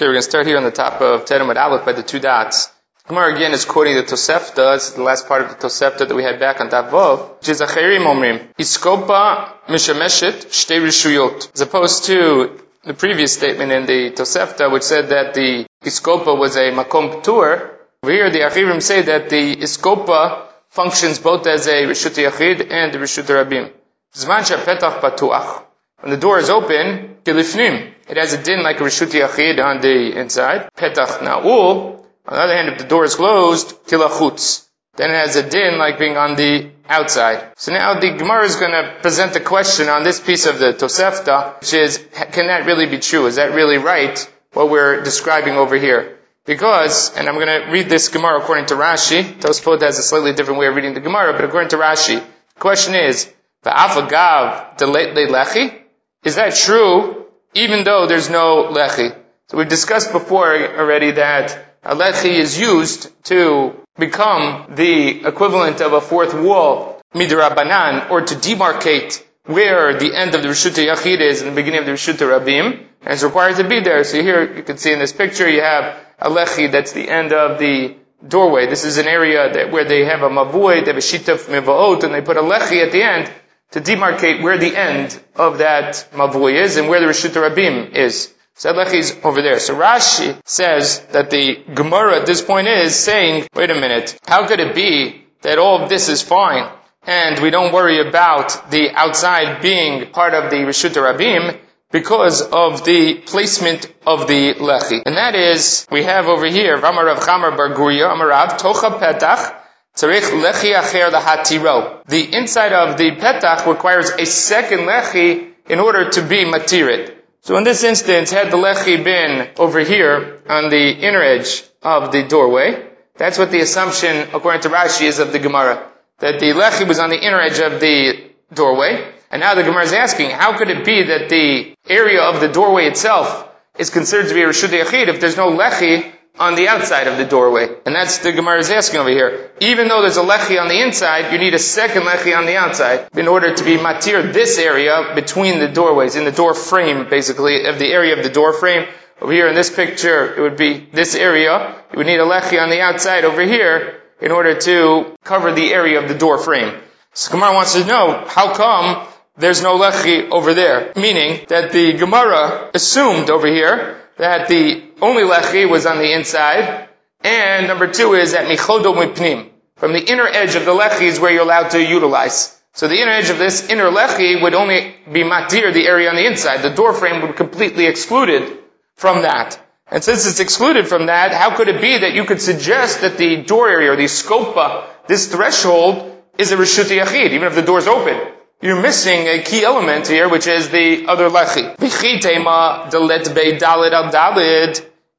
Okay, we're going to start here on the top of Tedem Aleph by the two dots. Gemara again is quoting the Tosefta, the last part of the Tosefta that we had back on Tavov, which is Acherim Omrim, Iskopa Mishameshet Shtei Rishuyot. As opposed to the previous statement in the Tosefta, which said that the Iskopa was a Makom Ptur, over here the Achirim say that the Iskopa functions both as a Rishut Yachid and Rishut Rabim. Zman Petach Patuach. When the door is open, Kilifnim, it has a din like a Rishut Yachid on the inside. Petach Na'ul. On the other hand, if the door is closed, Kilachutz. Then it has a din like being on the outside. So now the Gemara is going to present a question on this piece of the Tosefta, which is, can that really be true? Is that really right, what we're describing over here? Because, and I'm going to read this Gemara according to Rashi. Tosfot has a slightly different way of reading the Gemara, but according to Rashi, the question is, the afagav lechi? Is that true even though there's no lechi. So we've discussed before already that a lechi is used to become the equivalent of a fourth wall, midrabanan, or to demarcate where the end of the Rishuta Yachid is and the beginning of the Rishuta Rabim, and it's required to be there. So here you can see in this picture you have a lechi that's the end of the doorway. This is an area that, where they have a mavui, they have a shitaf mivaot, and they put a lechi at the end to demarcate where the end of that mavui is and where the Rishut Rabim is. Sedlech is over there. So Rashi says that the Gemara at this point is saying, wait a minute, how could it be that all of this is fine and we don't worry about the outside being part of the Rishut Rabim because of the placement of the lechi. And that is, we have over here, Ramarav Chamar Bar Guria, Amarav, Tocha Petach, the inside of the petach requires a second lechi in order to be matirit. So in this instance, had the lechi been over here on the inner edge of the doorway, that's what the assumption, according to Rashi, is of the Gemara. That the lechi was on the inner edge of the doorway, and now the Gemara is asking, how could it be that the area of the doorway itself is considered to be a Yachid if there's no lechi on the outside of the doorway. And that's the Gemara is asking over here. Even though there's a lechi on the inside, you need a second lechi on the outside in order to be matir this area between the doorways, in the door frame, basically, of the area of the door frame. Over here in this picture, it would be this area. You would need a lechi on the outside over here in order to cover the area of the door frame. So Gemara wants to know, how come there's no lechi over there? Meaning that the Gemara assumed over here that the only lechi was on the inside, and number two is that michodo mipnim. From the inner edge of the lechi is where you're allowed to utilize. So the inner edge of this inner lechi would only be matir, the area on the inside. The door frame would be completely excluded from that. And since it's excluded from that, how could it be that you could suggest that the door area or the scopa, this threshold, is a rishut yachid, even if the door's open? You're missing a key element here, which is the other lechi.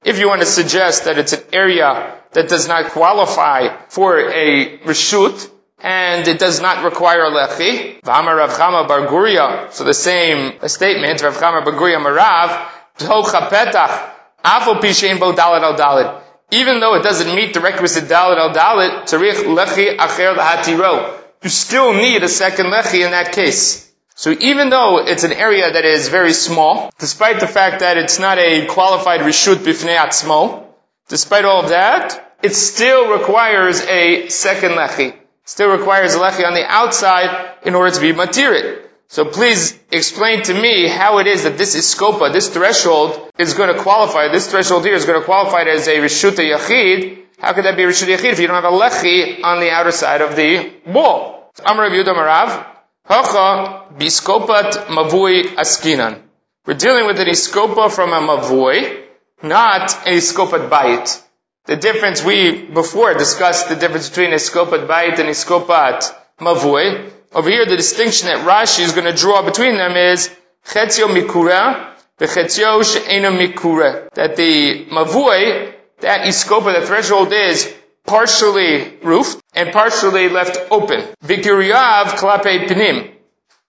If you want to suggest that it's an area that does not qualify for a reshut, and it does not require a lechi, V'amar Rav Chama Bar Guria, so the same statement, Rav Chama Bar Guria Marav, Tocha Petach, Afo Pishein Bo Dalit Al Dalit. Even though it doesn't meet the requisite Dalit Al Dalit, Tzarich Lechi Acher Lahatiro you still need a second lechi in that case. So even though it's an area that is very small, despite the fact that it's not a qualified rishut bifnei atzmo, despite all of that, it still requires a second lechi. Still requires a lechi on the outside in order to be matirit. So please explain to me how it is that this iskopa, this threshold, is going to qualify, this threshold here is going to qualify as a rishuta yachid, how could that be Rishud Yachid if you don't have a Lechi on the outer side of the wall? Marav, biskopat mavui askinan. We're dealing with an iskopa from a mavui, not a iskopat bayit. The difference we before discussed the difference between iskopat bayit and iskopat mavui. Over here, the distinction that Rashi is going to draw between them is chetzio mikura, the mikura. That the mavui that iskopa, the threshold is partially roofed and partially left open. Vikiriyav klape pinim.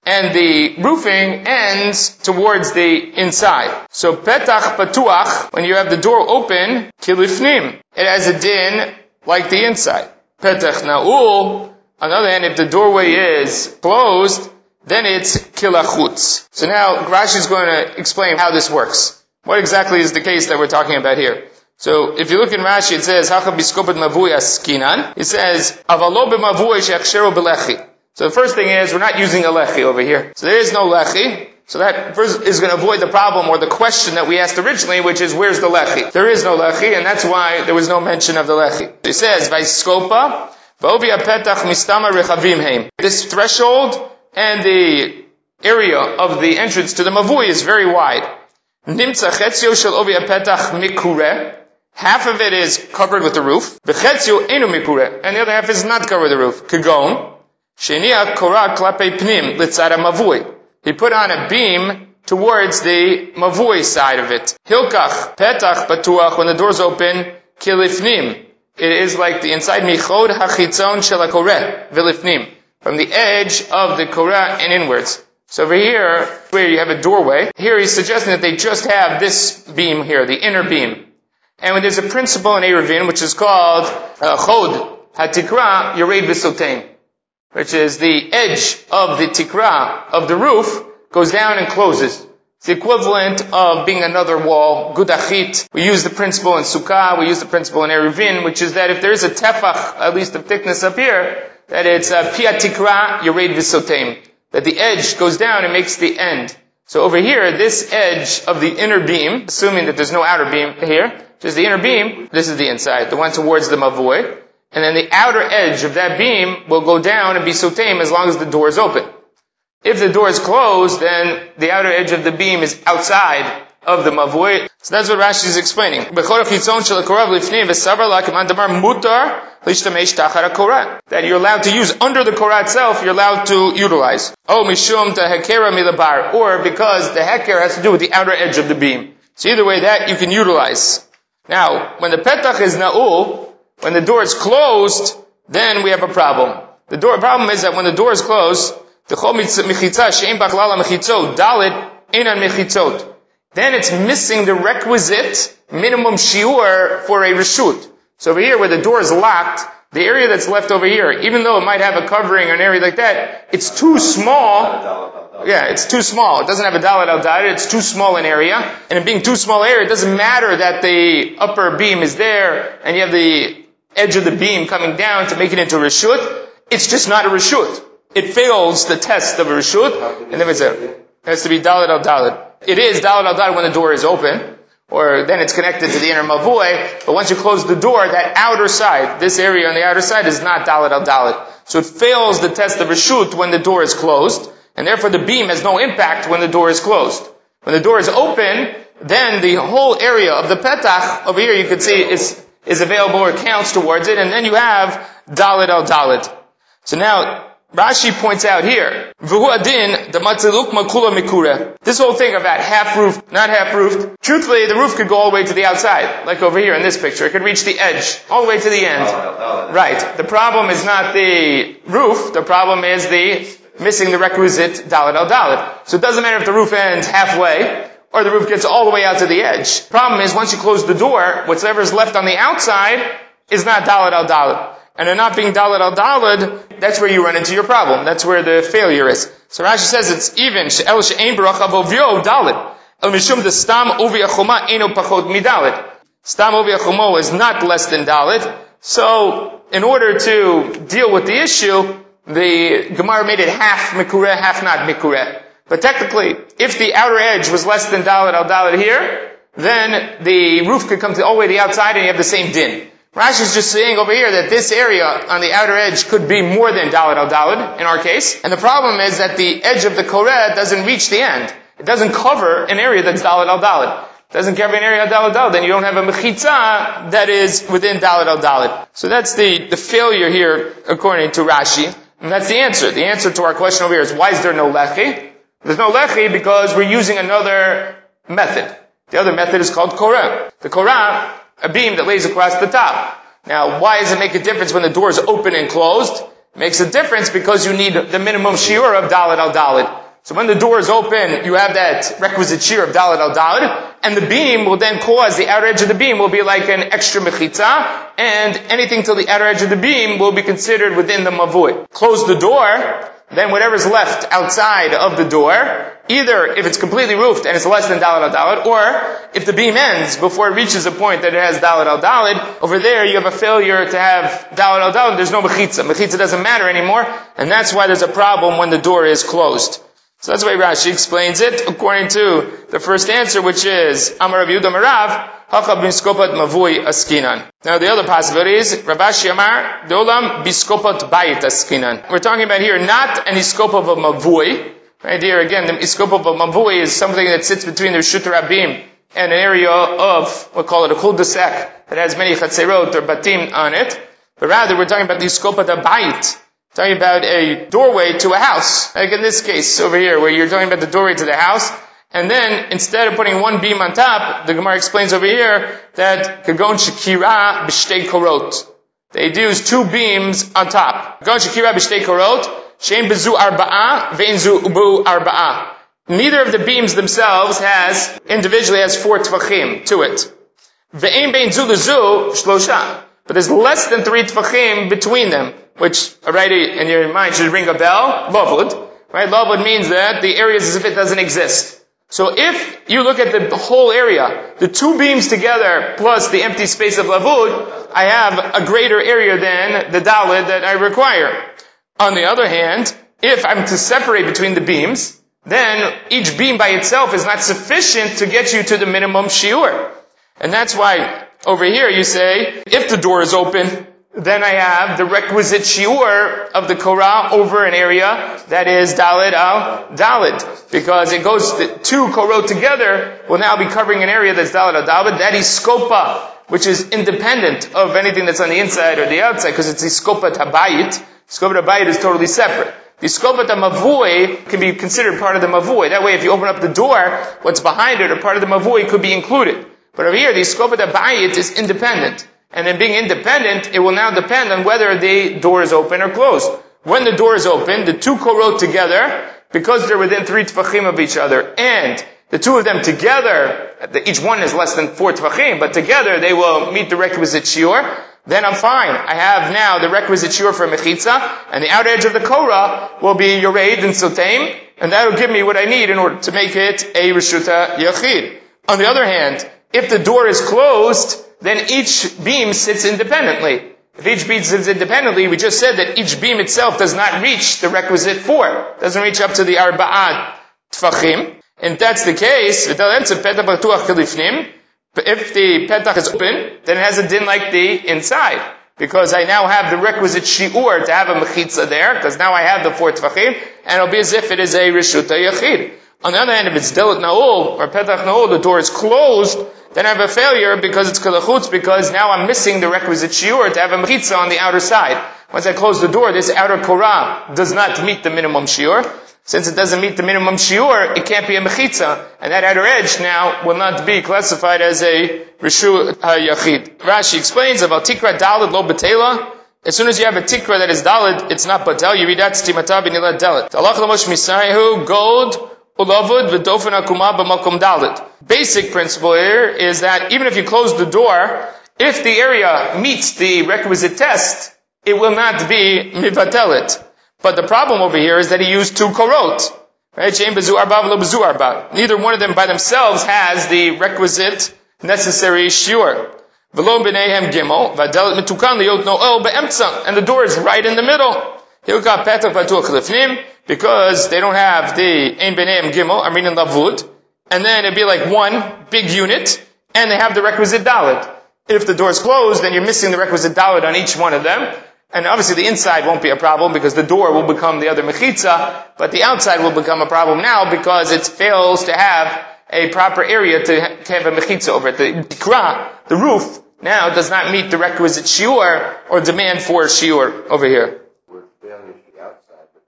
And the roofing ends towards the inside. So petach patuach, when you have the door open, kilifnim. It has a din like the inside. Petach naul, on the other hand, if the doorway is closed, then it's kilachutz. So now Rashi is going to explain how this works. What exactly is the case that we're talking about here? So if you look in Rashi, it says, Hacha biskopet askinan. It says, Avalo b'mavui she'achshero b'lechi. So the first thing is, we're not using a lechi over here. So there is no lechi. So that first is going to avoid the problem or the question that we asked originally, which is, where's the lechi? There is no lechi, and that's why there was no mention of the lechi. It says, Vaiskopa, Vovia petach mistama rechavim heim. This threshold and the area of the entrance to the mavui is very wide. Nimtza chetzio shel ovia petach mikure. Half of it is covered with the roof. And the other half is not covered with the roof. Kagon. Shenia korah klape pnim mavui. He put on a beam towards the mavui side of it. Hilkach petach batuach. When the doors open, kilifnim. It is like the inside michod hachitzon shel vilifnim. From the edge of the korah and inwards. So over here, where you have a doorway, here he's suggesting that they just have this beam here, the inner beam. And there's a principle in Eruvin which is called uh, chod hatikra yared v'sotein, which is the edge of the tikra of the roof goes down and closes. It's the equivalent of being another wall, gudachit. We use the principle in Sukkah, we use the principle in Eruvin, which is that if there is a tefach, at least of thickness up here, that it's piatikra yared v'sotein that the edge goes down and makes the end. So over here, this edge of the inner beam, assuming that there's no outer beam here, just the inner beam, this is the inside, the one towards the mavoi, and then the outer edge of that beam will go down and be sotem as long as the door is open. If the door is closed, then the outer edge of the beam is outside of the mavui. So that's what Rashi is explaining. That you're allowed to use under the korah itself, you're allowed to utilize. Oh, mishum ta hekera milabar, or because the heker has to do with the outer edge of the beam. So either way, that you can utilize. Now, when the petach is na'ul, when the door is closed, then we have a problem. The door problem is that when the door is closed, the chol mechitza she'im bachlala mechitzot dalit enan mechitzot then it's missing the requisite minimum shiur for a reshut. So over here, where the door is locked, the area that's left over here, even though it might have a covering or an area like that, it's too small. Yeah, it's too small. It doesn't have a dalit al dalit. It's too small an area, and it being too small area, it doesn't matter that the upper beam is there and you have the edge of the beam coming down to make it into a reshut. It's just not a reshut. It fails the test of a reshut, and then it's a, it has to be dalit al dalit. It is dalad al when the door is open, or then it's connected to the inner mavui, but once you close the door, that outer side, this area on the outer side is not dalad al dalad. So it fails the test of reshut when the door is closed, and therefore the beam has no impact when the door is closed. When the door is open, then the whole area of the petach, over here you can see is, is available or counts towards it, and then you have dalad al dalad. So now, Rashi points out here, adin the matziluk makula mikure. This whole thing about half roof, not half roofed. Truthfully, the roof could go all the way to the outside, like over here in this picture. It could reach the edge, all the way to the end. Oh, oh, oh. Right. The problem is not the roof. The problem is the missing the requisite dalit al dalit. So it doesn't matter if the roof ends halfway or the roof gets all the way out to the edge. Problem is, once you close the door, whatever's left on the outside is not dalit al dalit and are not being dalad al dalad, that's where you run into your problem. That's where the failure is. So Rashi says it's even she'el she'ein baracha vovyo dalad. El mishum the stam uvi achoma eno pachot midalad. Stam uvi achoma is not less than dalad. So in order to deal with the issue, the Gemara made it half mikureh, half not mikureh. But technically, if the outer edge was less than dalad al dalad here, then the roof could come to all the way to the outside and you have the same din. Rashi is just saying over here that this area on the outer edge could be more than Dalad al Dalad in our case. And the problem is that the edge of the Koreh doesn't reach the end. It doesn't cover an area that's Dalad al Dalad. It doesn't cover an area of Dalad al then you don't have a Mechitza that is within Dalad al Dalad. So that's the, the failure here according to Rashi. And that's the answer. The answer to our question over here is why is there no Lechi? There's no Lechi because we're using another method. The other method is called Korah. The Korah a beam that lays across the top. Now, why does it make a difference when the door is open and closed? It makes a difference because you need the minimum shiur of dalit al dalit. So when the door is open, you have that requisite shiur of dalit al dalit, and the beam will then cause the outer edge of the beam will be like an extra mechitza, and anything till the outer edge of the beam will be considered within the mavui. Close the door, then whatever's left outside of the door, either if it's completely roofed and it's less than dalad al dalad, or if the beam ends before it reaches a point that it has dalad al dalad, over there you have a failure to have dalad al dalad, there's no mechitza. Mechitza doesn't matter anymore, and that's why there's a problem when the door is closed. So that's the way Rashi explains it, according to the first answer, which is Amar Yehuda Marav, Hachab biskopat mavui askinan. Now the other possibility is Rav Ashi Amar, Dolam biskopat bayit askinan. We're talking about here not an iskop of a mavui. Right here again, the iskop of a mavui is something that sits between the Rishut Rabim and an area of, we'll call it a cul-de-sac, that has many chatzerot or batim on it. But rather, we're talking about the iskopat bayit Talking about a doorway to a house. Like in this case over here, where you're talking about the doorway to the house, and then instead of putting one beam on top, the Gemara explains over here that kagon shakira b'shtei korot. They use two beams on top. Kagon shakira b'shtei korot, shein bezu arba'a, vein zu ubu arba'a. Neither of the beams themselves has, individually has four tvachim to it. Ve'en bein zu lezu shlosha. But there's less than three tvachim between them which already in your mind should ring a bell, lavud, right? Lavud means that the area is as if it doesn't exist. So if you look at the whole area, the two beams together plus the empty space of lavud, I have a greater area than the dalid that I require. On the other hand, if I'm to separate between the beams, then each beam by itself is not sufficient to get you to the minimum shiur. And that's why over here you say, if the door is open, then I have the requisite shiur of the Korah over an area that is Dalit al Dalit. Because it goes, the two Korot together will now be covering an area that's Dalit al Dalit. That is Skopa, which is independent of anything that's on the inside or the outside, because it's the Skopa Tabayit. Skopa Tabayit is totally separate. The Skopa Mavui can be considered part of the Mavui. That way, if you open up the door, what's behind it or part of the Mavui could be included. But over here, the Skopa Tabayit is independent. And then being independent, it will now depend on whether the door is open or closed. When the door is open, the two korot together, because they're within three tefachim of each other, and the two of them together, each one is less than four tefachim, but together they will meet the requisite shiur, then I'm fine. I have now the requisite shiur for mechitza, and the outer edge of the korah will be yoreid and sotaim, and that will give me what I need in order to make it a reshuta yachid. On the other hand, if the door is closed, then each beam sits independently. If each beam sits independently, we just said that each beam itself does not reach the requisite four. Doesn't reach up to the arba'at tfachim. And that's the case, if the petach is open, then it has a din like the inside. Because I now have the requisite shi'ur to have a mechitza there, because now I have the four tfachim, and it'll be as if it is a rishuta yachid. On the other hand, if it's delit na'ul, or petach na'ul, the door is closed, then I have a failure because it's kalachutz, because now I'm missing the requisite shiur to have a mechitza on the outer side. Once I close the door, this outer korah does not meet the minimum shiur. Since it doesn't meet the minimum shiur, it can't be a mechitza, and that outer edge now will not be classified as a rishu yachid. Rashi explains about tikra dalid lo betela. As soon as you have a tikra that is dalid, it's not batel. You read that stimata b'nila dalid. Talach lamosh misayihu gold Basic principle here is that even if you close the door, if the area meets the requisite test, it will not be mivatelit. But the problem over here is that he used two korot. Right? Neither one of them by themselves has the requisite necessary shiur. And the door is right in the middle because they don't have the Ein Beneim Gimel, I mean in Lavud, and then it'd be like one big unit, and they have the requisite Dalit. If the door is closed, then you're missing the requisite Dalit on each one of them, and obviously the inside won't be a problem because the door will become the other Mechitza, but the outside will become a problem now because it fails to have a proper area to have a Mechitza over it. The Dikra, the roof, now does not meet the requisite Shiur or demand for Shiur over here.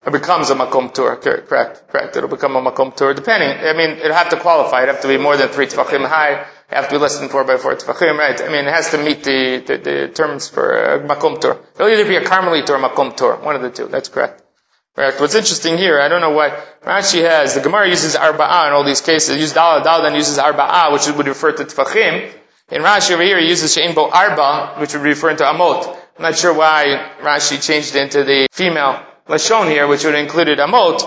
It becomes a makom tur. Correct, correct. It'll become a makom tur, depending. I mean, it'll have to qualify. It'll have to be more than three tefachim high. It have to be less than four by four tefachim, right? I mean, it has to meet the, the, the terms for a makom tur. It'll either be a carmelit or a makom tur. One of the two. That's correct. Correct. What's interesting here, I don't know why Rashi has, the Gemara uses arba'ah in all these cases. Uses dal, dal then uses arba'ah, which would refer to tefachim. In Rashi over here, he uses she'en bo arba, which would refer to amot. I'm not sure why Rashi changed it into the female lashon here, which would have included amot.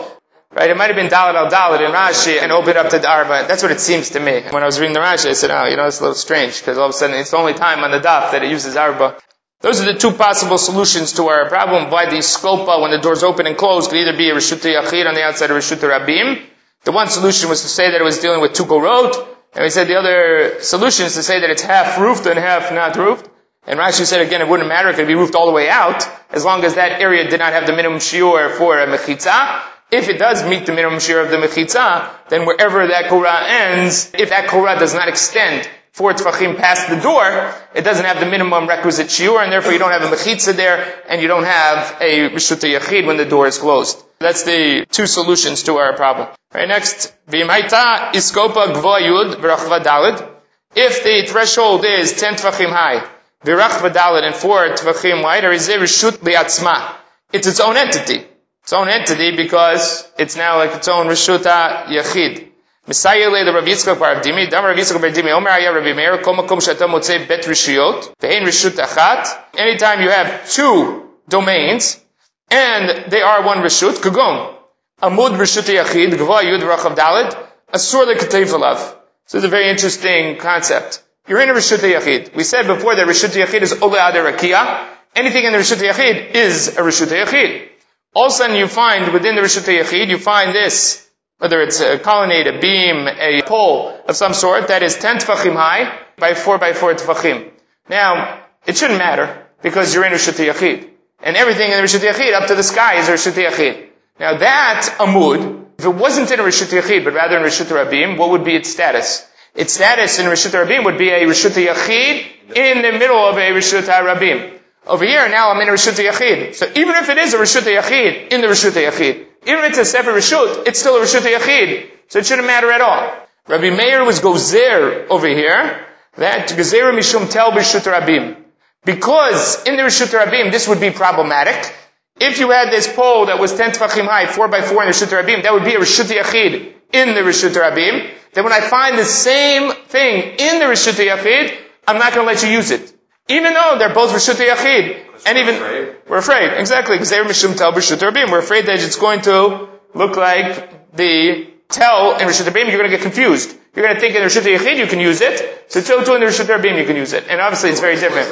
Right? It might have been dalit al dalit in Rashi and opened up to Darba. That's what it seems to me. When I was reading the Rashi, I said, oh, you know, it's a little strange because all of a sudden it's the only time on the daf that it uses arba. Those are the two possible solutions to our problem. Why the scopa, when the doors open and close, could either be a Rishut Yachid on the outside of Rishut Rabim. The one solution was to say that it was dealing with Tuko Road. And we said the other solution is to say that it's half roofed and half not roofed. And Rashi said again, it wouldn't matter, it could be roofed all the way out, as long as that area did not have the minimum shiur for a mechitza. If it does meet the minimum shiur of the mechitza, then wherever that korah ends, if that korah does not extend four tefachim past the door, it doesn't have the minimum requisite shiur, and therefore you don't have a mechitza there, and you don't have a rishut yachid when the door is closed. That's the two solutions to our problem. All right, next, v'imhaita iskopa gvoa yud v'rachva dalid. If the threshold is ten tefachim high, V'rach v'dalet and four tvachim wide, or is it reshut liatzma? It's its own entity. Its own entity because it's now like its own reshuta yachid. Misayele the Rav Yitzchak bar Avdimi, Dam Rav Yitzchak bar Avdimi, Omer Ayah Rabbi Meir, Kol Makom Shata Motzei Bet Rishiyot, Ve'en Rishut Achat. Anytime you have two domains, and they are one Rishut, Kugom, Amud Rishut Yachid, Gva Yud Rachav Dalet, Asur Lekatei Alav. So it's a very interesting concept. You're in a Rishut Yachid. We said before that Rishut Yachid is Ole Ade Rakia. Anything in the Rishut Yachid is a Rishut Yachid. All of a sudden you find within the Rishut Yachid, you find this, whether it's a colonnade, a beam, a pole of some sort that is 10 tefachim high by 4 by 4 tefachim. Now, it shouldn't matter because you're in Rishut Yachid. And everything in the Rishut Yachid up to the sky is Rishut Yachid. Now that Amud, if it wasn't in a Rishut Yachid, but rather in Rishut Rabim, what would be its status? Its status in Rishut Rabim would be a Rishut Yachid in the middle of a Rishut Rabim. Over here, now I'm in a Rishut Yachid. So even if it is a Rishut Yachid in the Rishut Yachid, even if it's a separate Rishut, it's still a Rishut Yachid. So it shouldn't matter at all. Rabbi Meir was Gozer over here, that Gozer Mishum Tel Rishut Rabim. Because in the Rishut Rabim, this would be problematic. If you had this pole that was 10 tefachim high, 4 by 4 in the Rishut Rabim, that would be a Rishut Yachid in the Rishut Rabim then when I find the same thing in the Rishut Yachid, I'm not going to let you use it. Even though they're both Rishut Yachid. And even, afraid. we're afraid, exactly, because they're Mishum Tel Rishut Rabim. We're afraid that it's going to look like the Tel in Rishut Rabim, you're going to get confused. You're going to think in the Rishut Yachid you can use it, so too in the Rishut Rabim you can use it. And obviously it's very different.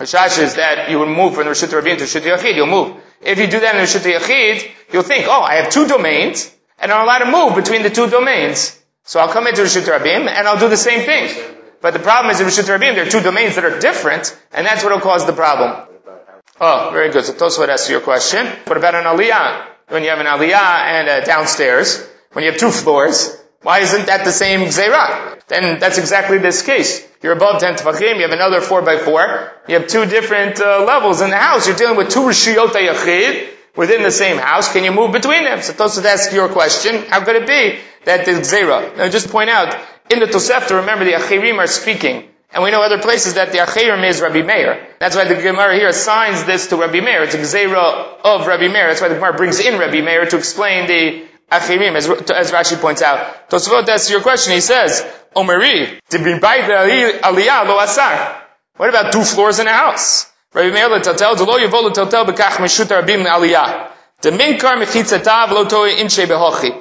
Hashash is that you will move from the Rishut Rabim to Rishut Yachid, you'll move. If you do that in the Rishut Yachid, you'll think, oh, I have two domains, and I'm allowed to move between the two domains. So I'll come into Rishut Rabim, and I'll do the same thing. But the problem is in Rishut Rabim, there are two domains that are different, and that's what will cause the problem. Oh, very good. So Tosfot asks your question. What about an aliyah? When you have an aliyah and a downstairs, when you have two floors, why isn't that the same gzeirah? Then that's exactly this case. You're above 10 tefachim, you have another 4 by 4 you have two different uh, levels in the house. You're dealing with two rishiyot yachid within the same house. Can you move between them? So Tosfot asks your question. How could it be that the gzeirah? Now just point out, in the Tosefta, remember the achirim are speaking. And we know other places that the Achirim is Rabbi Meir. That's why the Gemara here assigns this to Rabbi Meir. It's a Gzeira of Rabbi Meir. That's why the Gemara brings in Rabbi Meir to explain the Achirim, as, as Rashi points out. Tosfot asks your question. He says, Omeri, Aliyah lo asar. What about two floors in a house? Rabbi Meir l'tatel, d'lo yavol l'tatel b'kach meshut rabim aliyah. The minkar mechitzatav lo toi inche behochi.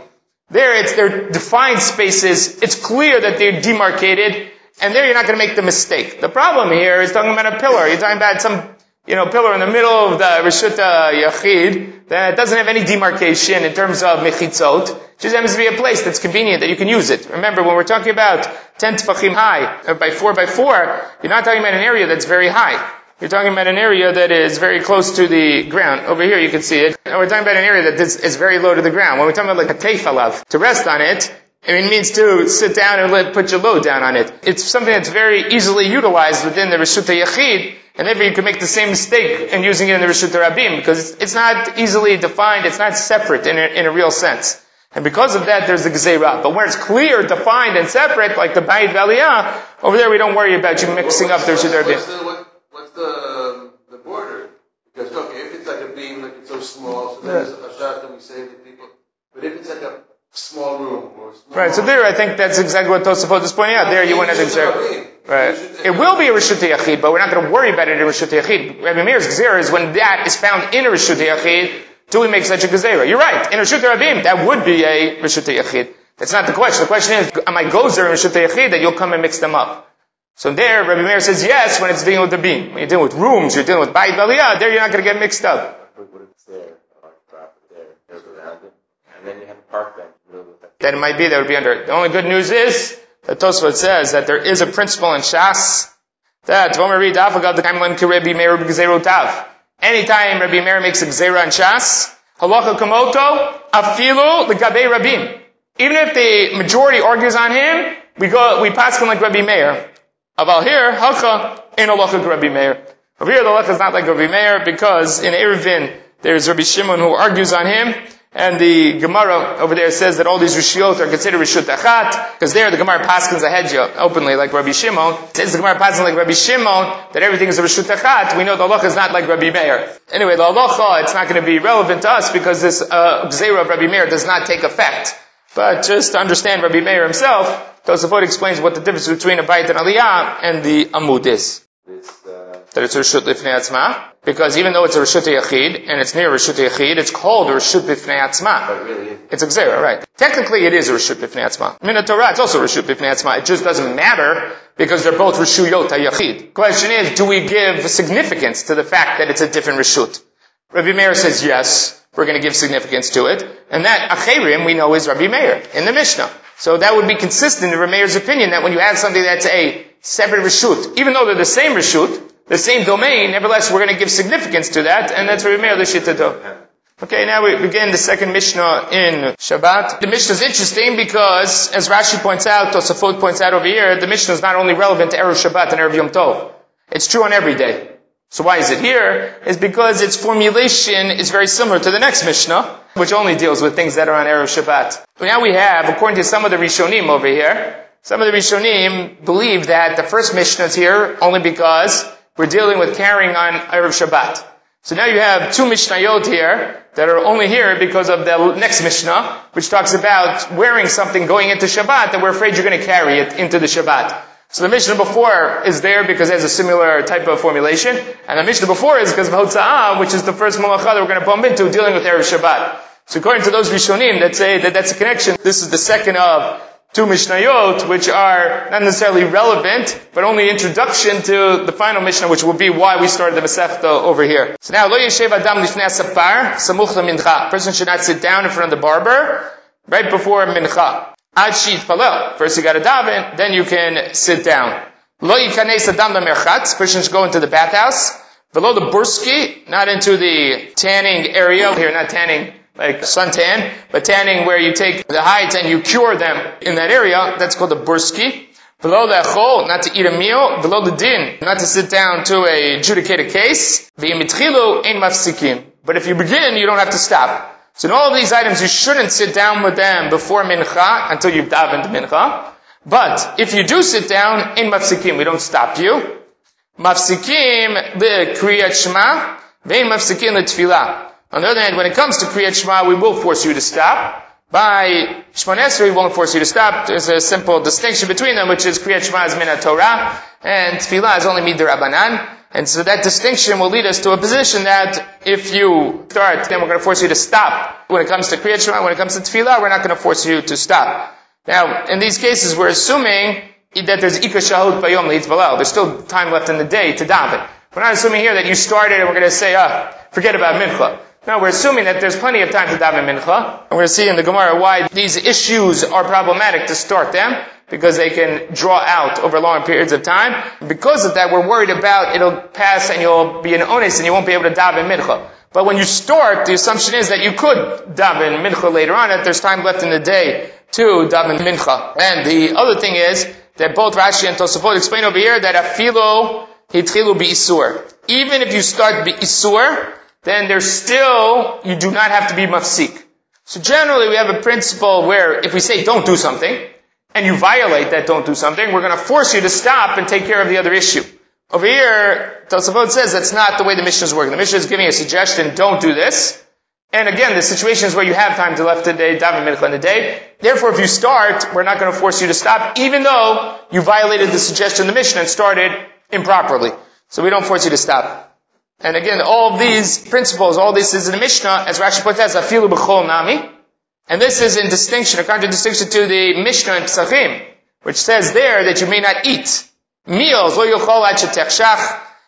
There, it's their defined spaces. It's clear that they're demarcated, and there you're not going to make the mistake. The problem here is talking about a pillar. You're talking about some, you know, pillar in the middle of the Rishuta Yachid that doesn't have any demarcation in terms of mechitzot. It just happens to be a place that's convenient that you can use it. Remember, when we're talking about 10 tefachim high, or by 4 by 4, you're not talking about an area that's very high. You're talking about an area that is very close to the ground. Over here you can see it. And we're talking about an area that is, is very low to the ground. When we're talking about like a teifalav, to rest on it, it means to sit down and let, put your load down on it. It's something that's very easily utilized within the Rishuta Yachid, and therefore you can make the same mistake in using it in the Rishuta Rabim, because it's not easily defined, it's not separate in a, in a real sense. And because of that, there's the Gzeirah. But where it's clear, defined, and separate, like the Bayit Valiyah, over there we don't worry about you mixing up the Rishuta Rabim. What's the, the, the border? Because, okay, if it's like a beam, like it's so small, so there's a chashash that we say to people. But if it's like a small room or small Right, so there I think that's exactly what Tosafot is pointing out. There you wouldn't have Gzeirah. Right. It will be a Rishut Yachid, but we're not going to worry about it in Rishut Yachid. Rabbi Meir's Gzeirah is when that is found in a Rishut Yachid, do we make such a gezerah? You're right. In Rishut Rabim, that would be a Rishut Yachid. That's not the question. The question is, am I gozer in Rishut Yachid that you'll come and mix them up? So there, Rabbi Meir says yes when it's dealing with the beam. When you're dealing with rooms, you're dealing with Bayit Baliyah, there you're not going to get mixed up. What if it's there, there, around it, and then you have a park bench in the middle of it. That might be, that would be under it. The only good news is, that Tosfot says that there is a principle in Shas, that, Vomeri Dafagav the Kaimlan Kirebi Meir B'Gzeru Tav. Anytime Rabbi Meir makes a Gzera in Shas, Halacha Kamoto, Afilu L'Gabei Rabim. Even if the majority argues on him, we go, we pass him like Rabbi Meir. About here, Hacha in Halacha Rabbi Meir. Over here, the Halacha is not like Rabbi Meir because in Eruvin, there's Rabbi Shimon who argues on him, and the Gemara over there says that all these Rishiyot are considered Rishut Achat, because there the Gemara paskins ahead you openly like Rabbi Shimon. Since the Gemara paskins like Rabbi Shimon, that everything is a Rishut Achat, we know the halacha is not like Rabbi Meir. Anyway, the halacha, it's not going to be relevant to us because this uh, Gzeira of Rabbi Meir does not take effect. But just to understand Rabbi Meir himself, Tosafot explains what the difference between a Bayit and Aliyah and the Amud is. This, uh, That it's a Rishut Lifnei Atzma, because even though it's a Rishut Yachid, and it's near Rishut Yachid, it's called a Rishut Lifnei Atzma. but really, It's a Gzera, right. Technically it is a Rishut Bifnei Atzma. I mean, the Torah, it's also a Rishut Bifnei Atzma. It just doesn't matter because they're both Rishuyot HaYachid. Question is, do we give significance to the fact that it's a different Rishut? Rabbi Meir says yes, we're going to give significance to it. And that Acherim we know is Rabbi Meir in the Mishnah. So that would be consistent in Rabbi Meir's opinion that when you have something that's a separate Rishut, even though they're the same Rishut, the same domain, nevertheless we're going to give significance to that, and that's Rabbi Meir the Shittah Okay, now we begin the second Mishnah in Shabbat. The Mishnah is interesting because, as Rashi points out, Tosafot points out over here, the Mishnah is not only relevant to Erev Shabbat and Erev Yom Tov. It's true on every day. So why is it here? Is because its formulation is very similar to the next Mishnah, which only deals with things that are on Erev Shabbat. Now we have, according to some of the Rishonim over here, some of the Rishonim believe that the first Mishnah is here only because we're dealing with carrying on Erev Shabbat. So now you have two Mishnayot here that are only here because of the next Mishnah, which talks about wearing something going into Shabbat that we're afraid you're going to carry it into the Shabbat. So the Mishnah before is there because it has a similar type of formulation, and the Mishnah before is because of Hotza'ah, which is the first Malacha that we're going to bump into dealing with Erev Shabbat. So according to those Rishonim that say that that's a connection, this is the second of two Mishnayot, which are not necessarily relevant, but only introduction to the final Mishnah, which will be why we started the Masechta over here. So now, Lo Yeshev Adam Lifnei Sapar, Samuch Mincha. Person should not sit down in front of the barber right before Mincha. Palel. First you gotta daven, then you can sit down. Lo Yikanes Adam Merchatz. Person should go into the bathhouse. Below the burski, not into the tanning area. Here, not tanning like suntan, but tanning where you take the hides and you cure them in that area, that's called the burski. Below the achol, not to eat a meal. Below the din, not to sit down to a case. V'yimitchilu ein mafsikim. But if you begin, you don't have to stop. So in all of these items, you shouldn't sit down with them before mincha until you've davened mincha. But if you do sit down, in mafsikim, we don't stop you. Mafsikim the kriyat shema, vein mafsikim the tefillah. On the other hand, when it comes to Kriyat Shema, we will force you to stop. By Shemon Esrei, we won't force you to stop. There's a simple distinction between them, which is Kriyat Shema is min Torah, and Tefillah is only mid Rabbanan. And so that distinction will lead us to a position that if you start, then we're going to force you to stop. When it comes to Kriyat Shema, when it comes to Tefillah, we're not going to force you to stop. Now, in these cases, we're assuming that there's Ika Shahut Bayom Leitvalel. There's still time left in the day to daven. We're not assuming here that you started and we're going to say, ah, forget about Mincha. No, we're assuming that there's plenty of time to daven mincha, and we're going to see in the Gemara why these issues are problematic to start them, because they can draw out over long periods of time. Because of that, we're worried about it'll pass and you'll be an onus and you won't be able to daven mincha. But when you start, the assumption is that you could daven mincha later on, if there's time left in the day to daven mincha. And the other thing is that both Rashi and Tosafot explain over here that afilo hitchilu isur. Even if you start isur, then there's still, you do not have to be mafsik. So generally we have a principle where if we say don't do something, and you violate that don't do something, we're going to force you to stop and take care of the other issue. Over here, Tosafot says that's not the way the Mishnah is working. The Mishnah is giving a suggestion, don't do this. And again, the situations where you have time to left the day, daven mincha in the day. Therefore, if you start, we're not going to force you to stop, even though you violated the suggestion of the mission and started improperly. So we don't force you to stop. And again, all these principles, all this is in the Mishnah, as Rashi puts out, afilu b'chol nami. And this is in distinction, a contradistinction to the Mishnah in Pesachim, which says there that you may not eat meals,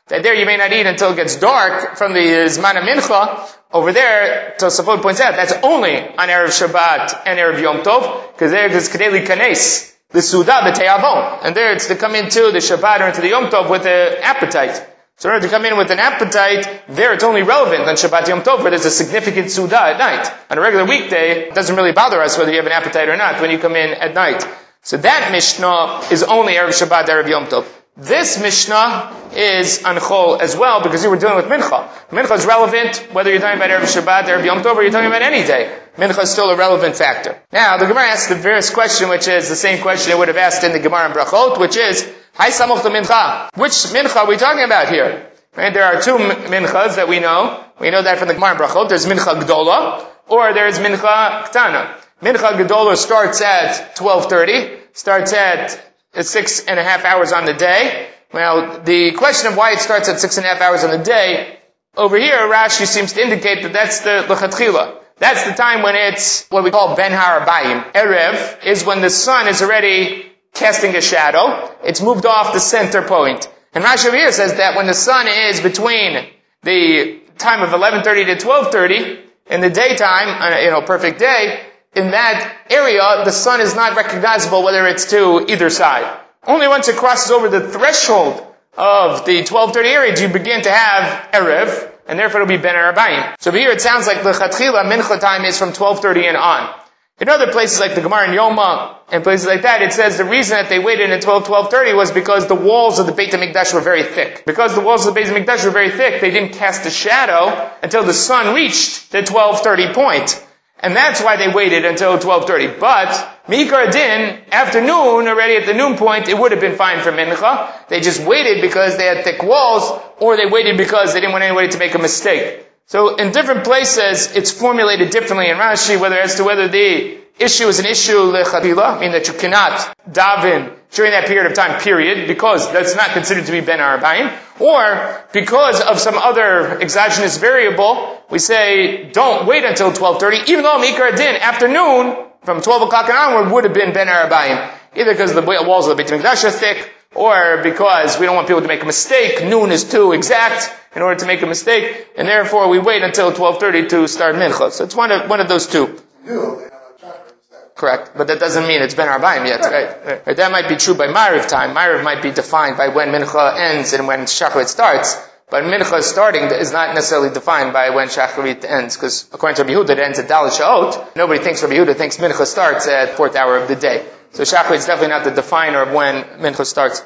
that there you may not eat until it gets dark from the Zman Mincha. Over there, Tosafot points out, that's only on Erev Shabbat and Erev Yom Tov, because there it's Kedeli Kanes, the Suda, the Te'avon. And there it's to come into the Shabbat or into the Yom Tov with an appetite. So in order to come in with an appetite, there it's only relevant on Shabbat Yom Tov where there's a significant Suda at night. On a regular weekday, it doesn't really bother us whether you have an appetite or not when you come in at night. So that Mishnah is only Erev Shabbat, Erev Yom Tov. This Mishnah is on Chol as well because you were dealing with Mincha. Mincha is relevant whether you're talking about Erev Shabbat, Erev Yom Tov, or you're talking about any day. Mincha is still a relevant factor. Now, the Gemara asks the first question, which is the same question it would have asked in the Gemara and Brachot, which is, Hai Samoch the Mincha. Which Mincha are we talking about here? Right? There are two Minchas that we know. We know that from the Gemara Brachot. There's Mincha Gdola, or there's Mincha Ktana. Mincha Gdola starts at 12.30, starts at six and a half hours on the day. Well, the question of why it starts at six and a half hours on the day, over here, Rashi seems to indicate that that's the Lechatchila. That's the time when it's what we call Ben Harabayim. Erev is when the sun is already casting a shadow. It's moved off the center point. And here says that when the sun is between the time of 11.30 to 12.30, in the daytime, uh, you know, perfect day, in that area, the sun is not recognizable whether it's to either side. Only once it crosses over the threshold of the 1230 area do you begin to have Erev, and therefore it'll be Ben Arabayim. So here it sounds like the Chatchila Mincha time is from 1230 and on. In other places like the Gemara in Yoma and places like that, it says the reason that they waited until 1230 was because the walls of the Beit HaMikdash were very thick. Because the walls of the Beit HaMikdash were very thick, they didn't cast a shadow until the sun reached the 1230 point. And that's why they waited until 12.30. But, Mikar Din, afternoon, already at the noon point, it would have been fine for Mincha. They just waited because they had thick walls, or they waited because they didn't want anybody to make a mistake. So in different places, it's formulated differently in Rashi, whether as to whether the issue is an issue lechatila, meaning that you cannot daven during that period of time, period, because that's not considered to be ben arabayim, or because of some other exogenous variable, we say don't wait until 12:30, even though mikra din afternoon from 12 o'clock and onward would have been ben arabayim, either because the walls of the Beit Mikdash are thick, or because we don't want people to make a mistake. Noon is too exact in order to make a mistake, and therefore we wait until 12:30 to start mincha. So it's one of one of those two. Correct, but that doesn't mean it's Ben Arbaim yet, right? right? That might be true by Mariv time. Mariv might be defined by when Mincha ends and when Shacharit starts. But Mincha starting is not necessarily defined by when Shacharit ends, because according to Rabbi Yehuda, it ends at Dalit Sha'ot. Nobody thinks Rabbi Yehuda thinks Mincha starts at fourth hour of the day. So Shacharit is definitely not the definer of when Mincha starts.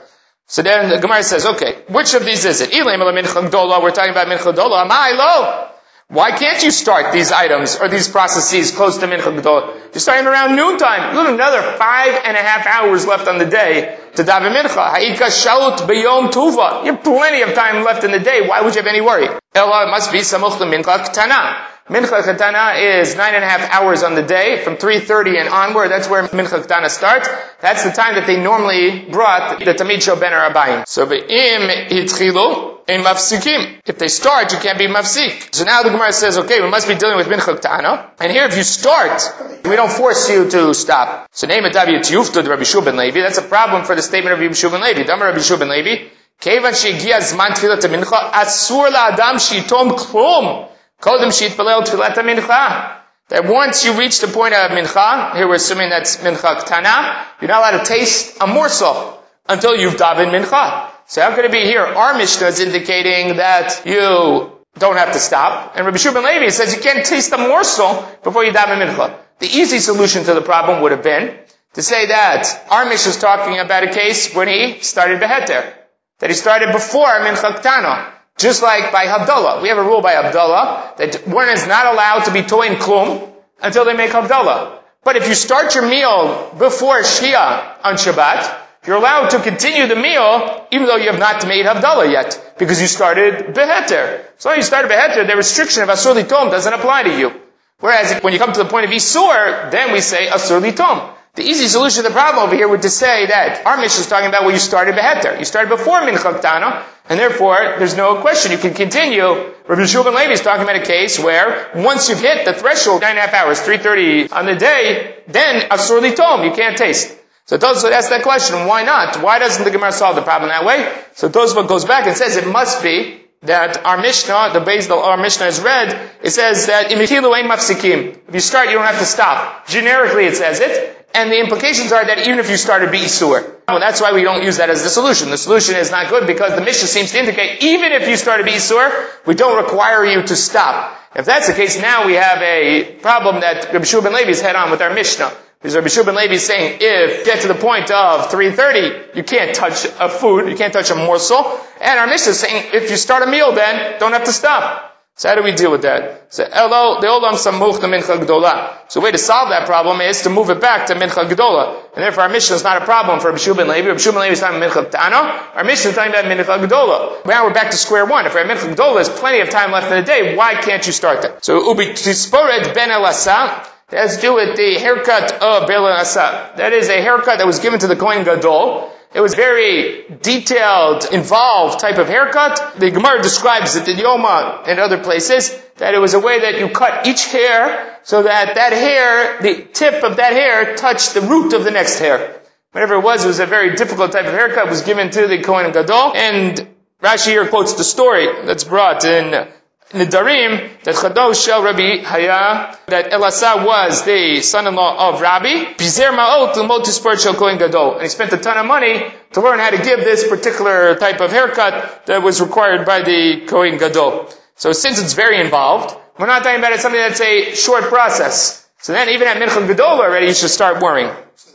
So then the Gemara says, okay, which of these is it? We're talking about Mincha Gdola. Amai lo. Why can't you start these items or these processes close to Mincha Gdol? You're starting around noontime. You have another five and a half hours left on the day to daven Mincha. Ha'ika shalut beyom tuva. You have plenty of time left in the day. Why would you have any worry? Ella, must be samuch Mincha Ktana. Mincha Ktana is nine and a half hours on the day, from 3.30 and onward. That's where Mincha Ktana starts. That's the time that they normally brought the Tamid Shel Ben Arabayim. So, Be'im Hitchilu, in mafsikim. If they start, you can't be mafsik. So now the Gemara says, okay, we must be dealing with mincha ktana. And here, if you start, we don't force you to stop. So name it Davi Yufta Rabbi Shua ben Levi. That's a problem for the statement of Rabbi Shua ben Levi. Damar Rabbi Shua ben Levi. Tfilat mincha asur la'adam shitom klum kodem shitpalel tfilat mincha. That once you reach the point of mincha, here we're assuming that's mincha tana, you're not allowed to taste a morsel until you've davened mincha. So how could it be here? Our Mishnah is indicating that you don't have to stop. And Rabbi Shua ben Levi says you can't taste a morsel before you daven mincha. The easy solution to the problem would have been to say that our Mishnah is talking about a case when he started Beheter. That he started before mincha ktana. Just like by Havdalah. We have a rule by Havdalah that one is not allowed to be toin klum until they make Havdalah. But if you start your meal before Shia on Shabbat, you're allowed to continue the meal even though you have not made Havdalah yet, because you started Beheter. So you started Beheter, the restriction of Asur Tom doesn't apply to you. Whereas when you come to the point of Isur, then we say Asur Tom. The easy solution to the problem over here would to say that our mission is talking about when you started beheter. You started before mincha ktana, and therefore there's no question you can continue. Rabbi Shua ben Levi is talking about a case where once you've hit the threshold, nine and a half hours, 3.30 on the day, then asurli tom, you can't taste. So Tosfot asks that question, why not? Why doesn't the Gemara solve the problem that way? So Tosfot goes back and says it must be that our Mishnah, the base of our Mishnah is read, it says that ein. If you start, you don't have to stop. Generically it says it, and the implications are that even if you started Be'isur. Well, that's why we don't use that as the solution. The solution is not good because the Mishnah seems to indicate even if you started Be'isur, we don't require you to stop. If that's the case, now we have a problem that Rabbi Shua ben Levi's head on with our Mishnah. Because Rabbi Shua ben Levi is saying if get to the point of 3.30, you can't touch a food, you can't touch a morsel. And our Mishnah is saying if you start a meal then, don't have to stop. So how do we deal with that? So hello, the olam samuch the mincha gdola. So way to solve that problem is to move it back to mincha gdola. And therefore our Mishnah is not a problem for Rabbi ben Levi. Rabbi ben Levi is talking mincha ktana. Our Mishnah is talking about mincha gdola. Now we're back to square one. If have mincha gdola, there's plenty of time left in the day. Why can't you start that? So ubi tisporet ben elasa. That has to do with the haircut of ben elasa. That is a haircut that was given to the Kohen Gadol. It was very detailed, involved type of haircut. The Gemara describes it in Yoma and other places that it was a way that you cut each hair so that that hair, the tip of that hair touched the root of the next hair. Whatever it was, it was a very difficult type of haircut. Was given to the Kohen Gadol. And Rashi here quotes the story that's brought in Nidarim that Chado Shel Rabbi Haya that Elasa was the son-in-law of Rabbi Bizer Ma'ot L'mot Shel Kohen Gadol and he spent a ton of money to learn how to give this particular type of haircut that was required by the Kohen Gadol. So since it's very involved, we're not talking about it something that's a short process. So then even at Mincha Gadol already you should start worrying. So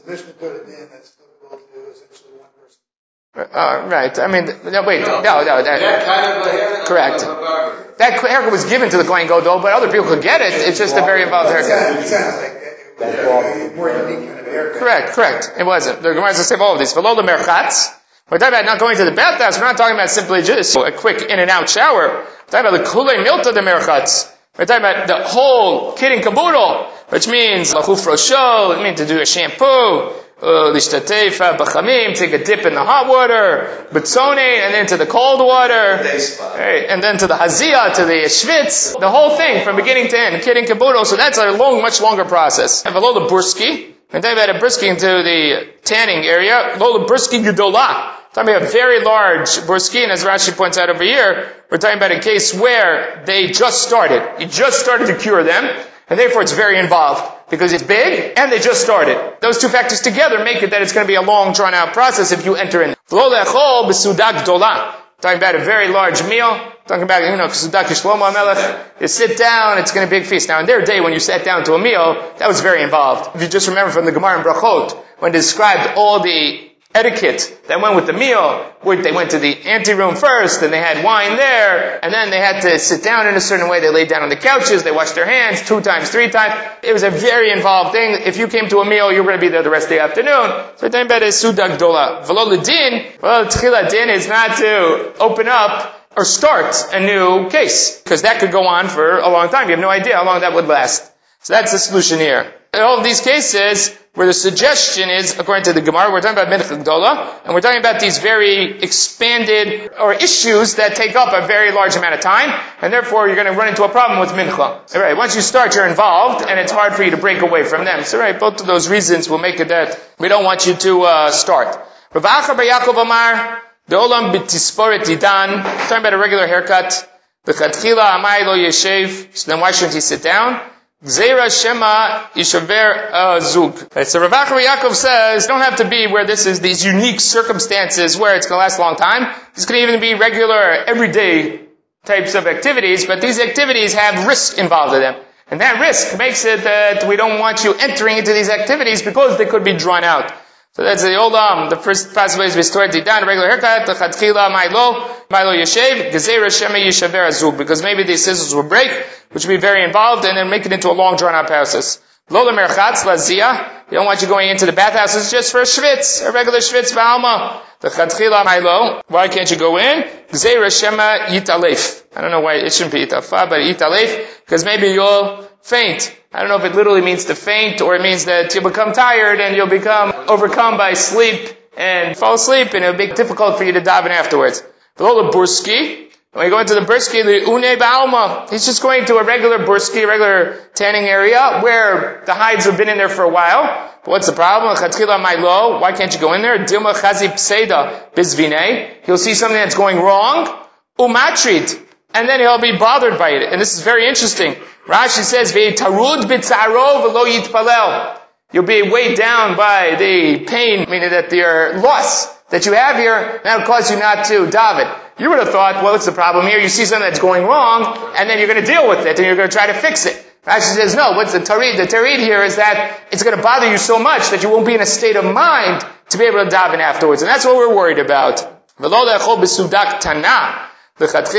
Uh, right. I mean, no, wait, no, no, that, That kind of a hair. Correct. Of a that haircut was given to the Kohen Gadol, but other people could get it. It's just a very involved haircut. sounds, it sounds like it was a more unique kind of haircut. Correct, correct. It wasn't. The Gemara says all of these. Below the merchatz. We're talking about not going to the bathhouse. We're not talking about simply just a quick in and out shower. We're talking about the kule milta of the merchatz. We're talking about the whole kid and caboodle, which means lachuf rosho, it means to do a shampoo, uh, lishtatef uh, b'chamim, take a dip in the hot water, betzone, and then to the cold water, right, and then to the hazia, to the schwitz, the whole thing from beginning to end, kid and caboodle. So that's a long, much longer process. And below the burski, we're talking about a burski into the tanning area, below the burski gedolah. Talking about a very large burski, and as Rashi points out over here, we're talking about a case where they just started. You just started to cure them, and therefore it's very involved. Because it's big, and they just started. Those two factors together make it that it's going to be a long, drawn out process if you enter in. Talking about a very large meal. Talking about, you know, Sudak Shlomo HaMelech. You sit down, it's going to be a big feast. Now, in their day, when you sat down to a meal, that was very involved. If you just remember from the Gemara and Brachot, when described all the etiquette that went with the meal, where they went to the anteroom first, and they had wine there, and then they had to sit down in a certain way. They laid down on the couches, they washed their hands two times, three times. It was a very involved thing. If you came to a meal, you were going to be there the rest of the afternoon. So about is sudak dola. V'lo tchila din is not to open up or start a new case, because that could go on for a long time. You have no idea how long that would last. So that's the solution here. In all of these cases, where the suggestion is, according to the Gemara, we're talking about Mincha Gdola, and we're talking about these very expanded, or issues that take up a very large amount of time, and therefore you're going to run into a problem with Mincha. Alright, once you start, you're involved, and it's hard for you to break away from them. So right, both of those reasons will make it that we don't want you to uh, start. Rav Acha bar Yaakov Amar, the Olam b'tisporet didan, talking about a regular haircut, the Amai lo yeshev, so then why shouldn't he sit down? Zera Shema Yishaver uh, Zug. So Rav Acha Yaakov says, don't have to be where this is these unique circumstances where it's going to last a long time. This can even be regular, everyday types of activities, but these activities have risk involved in them. And that risk makes it that we don't want you entering into these activities because they could be drawn out. So that's the old um, the first possible is restored to dan regular haircut, the chatchila milo, milo yeshev, gezerah shema yishaver azug, because maybe these scissors will break, which would be very involved, and then make it into a long drawn out process. Lola merchatz lazia. You don't want you going into the bathhouse. It's just for a schwitz, a regular schwitz ba'alma. The chatchila ma'ilo. Why can't you go in? Gzeira shema yitalef. I don't know why it shouldn't be itafa, but yitalef, because maybe you'll faint. I don't know if it literally means to faint or it means that you'll become tired and you'll become overcome by sleep and fall asleep and it'll be difficult for you to daven afterwards. Lola burski. When you go into the burski, the une ba'alma, he's just going to a regular burski, regular tanning area where the hides have been in there for a while. But what's the problem? Chatchila ma'ilo. Why can't you go in there? Dilma chazi pseda bizvine. He'll see something that's going wrong. Umatrid. And then he'll be bothered by it. And this is very interesting. Rashi says, Ve'tarud b'tzaro v'lo yitpalel. You'll be weighed down by the pain, meaning that the loss that you have here, that'll cause you not to daven. You would have thought, well, what's the problem here? You see something that's going wrong, and then you're going to deal with it, and you're going to try to fix it. Rashi says, no, what's the tarid? The tarid here is that it's going to bother you so much that you won't be in a state of mind to be able to daven afterwards. And that's what we're worried about. Because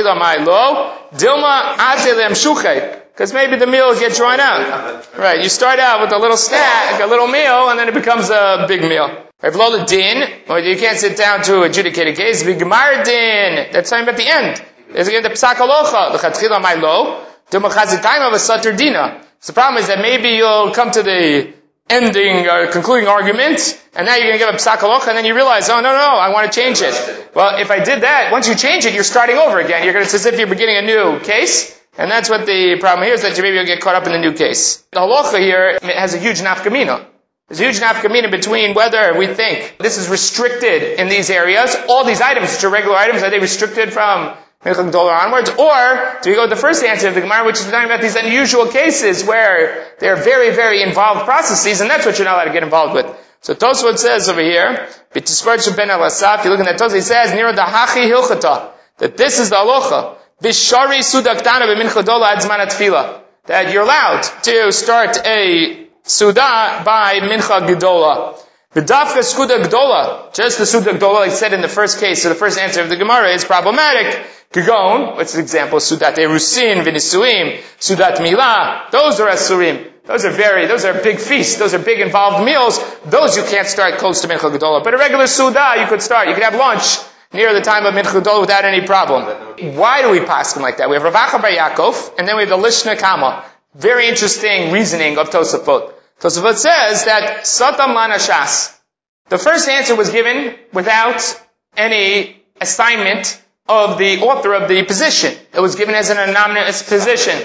maybe the meal will get drawn out. Right, you start out with a little snack, a little meal, and then it becomes a big meal. Revlola din, or you can't sit down to adjudicate a case. Vigmar din, that's time at the end. There's again the psak alocha, my lo, the machazitayim of a satur dina. So the problem is that maybe you'll come to the ending or concluding argument, and now you're going to give a psak alocha, and then you realize, oh no, no, I want to change it. Well, if I did that, once you change it, you're starting over again. You're going to, it's as if you're beginning a new case, and that's what the problem here is that you maybe you'll get caught up in the new case. The halacha here has a huge nafkamina. There's a huge nafkamina between whether we think this is restricted in these areas, all these items, which are regular items, are they restricted from onwards? Or do we go with the first answer of the Gemara, which is talking about these unusual cases where they're very, very involved processes, and that's what you're not allowed to get involved with. So Tosfot says over here, ben al asaf, you look at that Tosfot, he says, Nira dahachi hilchata, that this is the alocha, Bishari sudaktana b'mincha dola adzman atfila, that you're allowed to start a Suda by Mincha Gedola. V'dafka Skuda Gdola, just the Suda Gdola, like said in the first case, so the first answer of the Gemara is problematic. Gagon, what's an example? Sudat Erusin, Vinisuim, Sudat Milah, those are Asurim. Those are very, those are big feasts. Those are big involved meals. Those you can't start close to Mincha Gedola. But a regular Suda, you could start. You could have lunch near the time of Mincha Gedola without any problem. Why do we pass them like that? We have Rav Acha Bar Yaakov, and then we have the Lishna Kama. Very interesting reasoning of Tosafot. Tosafot says that Satam Lanashas. The first answer was given without any assignment of the author of the position. It was given as an anonymous position.